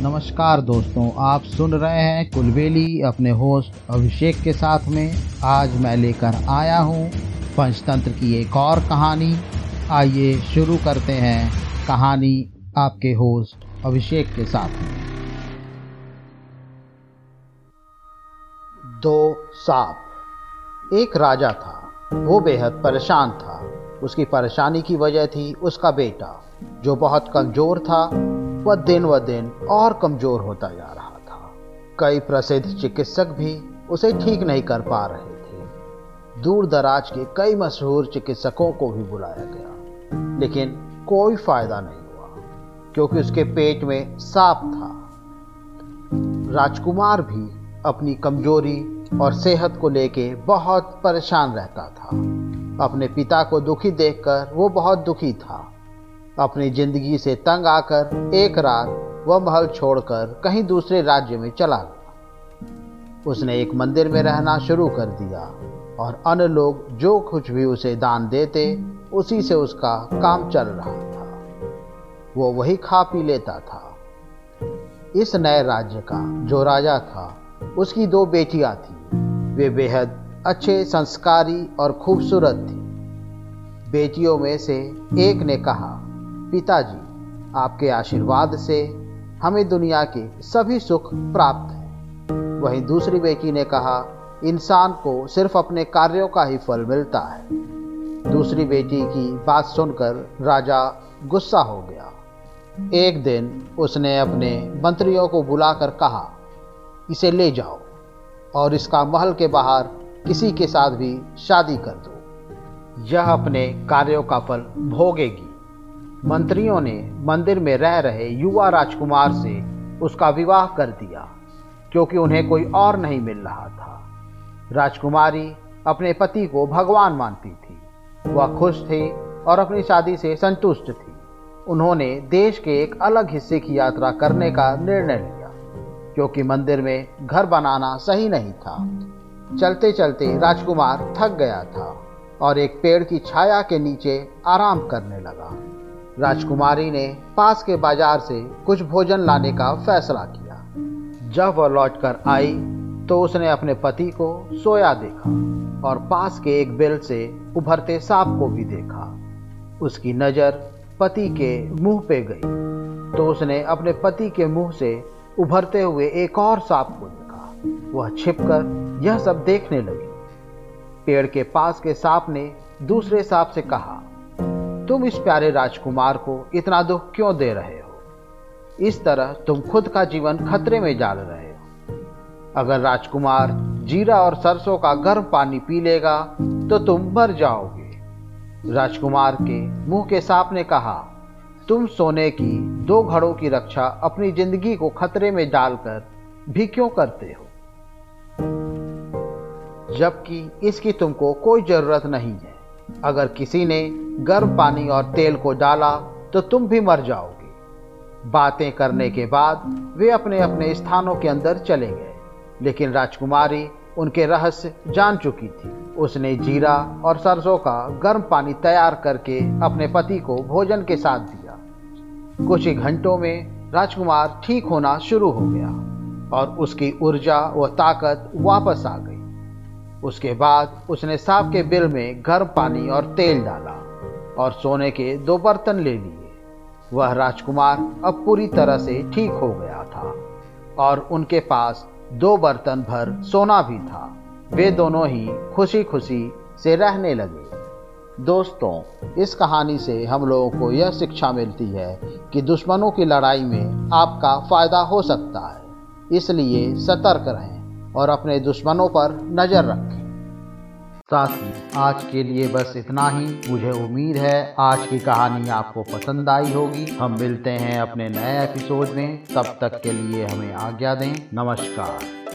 नमस्कार दोस्तों, आप सुन रहे हैं कुलबेली अपने होस्ट अभिषेक के साथ में। आज मैं लेकर आया हूँ पंचतंत्र की एक और कहानी। आइए शुरू करते हैं कहानी आपके होस्ट अभिषेक के साथ में। दो सांप। एक राजा था, वो बेहद परेशान था। उसकी परेशानी की वजह थी उसका बेटा, जो बहुत कमज़ोर था वह दिन व दिन और कमज़ोर होता जा रहा था। कई प्रसिद्ध चिकित्सक भी उसे ठीक नहीं कर पा रहे थे। दूर दराज के कई मशहूर चिकित्सकों को भी बुलाया गया, लेकिन कोई फ़ायदा नहीं हुआ, क्योंकि उसके पेट में सांप था। राजकुमार भी अपनी कमज़ोरी और सेहत को लेके बहुत परेशान रहता था। अपने पिता को दुखी देखकर वो बहुत दुखी था। अपनी ज़िंदगी से तंग आकर एक रात वह महल छोड़कर कहीं दूसरे राज्य में चला गया। उसने एक मंदिर में रहना शुरू कर दिया और अन्य लोग जो कुछ भी उसे दान देते, उसी से उसका काम चल रहा था। वो वही खा पी लेता था। इस नए राज्य का जो राजा था, उसकी दो बेटियाँ थी। वे बेहद अच्छे, संस्कारी और खूबसूरत थी। बेटियों में से एक ने कहा पिताजी, आपके आशीर्वाद से हमें दुनिया के सभी सुख प्राप्त हैं। वहीं दूसरी बेटी ने कहा, इंसान को सिर्फ़ अपने कार्यों का ही फल मिलता है। दूसरी बेटी की बात सुनकर राजा गुस्सा हो गया। एक दिन उसने अपने मंत्रियों को बुलाकर कहा, इसे ले जाओ और इसका महल के बाहर किसी के साथ भी शादी कर दो। यह अपने कार्यों का फल भोगेगी। मंत्रियों ने मंदिर में रह रहे युवा राजकुमार से उसका विवाह कर दिया, क्योंकि उन्हें कोई और नहीं मिल रहा था। राजकुमारी अपने पति को भगवान मानती थी। वह खुश थी और अपनी शादी से संतुष्ट थी। उन्होंने देश के एक अलग हिस्से की यात्रा करने का निर्णय लिया, क्योंकि मंदिर में घर बनाना सही नहीं था। चलते चलते राजकुमार थक गया था और एक पेड़ की छाया के नीचे आराम करने लगा। राजकुमारी ने पास के बाज़ार से कुछ भोजन लाने का फैसला किया। जब वह लौटकर आई तो उसने अपने पति को सोया देखा और पास के एक बिल से उभरते सांप को भी देखा। उसकी नज़र पति के मुँह पे गई। तो उसने अपने पति के मुँह से उभरते हुए एक और सांप को देखा। वह छिपकर यह सब देखने लगी। पेड़ के पास के सांप ने दूसरे सांप से कहा तुम इस प्यारे राजकुमार को इतना दुख क्यों दे रहे हो? इस तरह तुम खुद का जीवन खतरे में डाल रहे हो। अगर राजकुमार जीरा और सरसों का गर्म पानी पी लेगा तो तुम मर जाओगे। राजकुमार के मुँह के सांप ने कहा, तुम सोने की दो घड़ों की रक्षा अपनी ज़िंदगी को खतरे में डालकर भी क्यों करते हो? जबकि इसकी तुमको कोई ज़रूरत नहीं है। अगर किसी ने गर्म पानी और तेल को डाला तो तुम भी मर जाओगे। बातें करने के बाद वे अपने अपने स्थानों के अंदर चले गए। लेकिन राजकुमारी उनके रहस्य जान चुकी थी। उसने जीरा और सरसों का गर्म पानी तैयार करके अपने पति को भोजन के साथ दिया। कुछ ही घंटों में राजकुमार ठीक होना शुरू हो गया और उसकी ऊर्जा व ताकत वापस आ गई। उसके बाद उसने सांप के बिल में गर्म पानी और तेल डाला और सोने के दो बर्तन ले लिए। वह राजकुमार अब पूरी तरह से ठीक हो गया था और उनके पास दो बर्तन भर सोना भी था। वे दोनों ही खुशी खुशी से रहने लगे। दोस्तों, इस कहानी से हम लोगों को यह शिक्षा मिलती है कि दुश्मनों की लड़ाई में आपका फ़ायदा हो सकता है, इसलिए सतर्क रहें। और अपने दुश्मनों पर नज़र रखें। साथ ही आज के लिए बस इतना ही। मुझे उम्मीद है आज की कहानी आपको पसंद आई होगी। हम मिलते हैं अपने नए एपिसोड में। तब तक के लिए हमें आज्ञा दें। नमस्कार।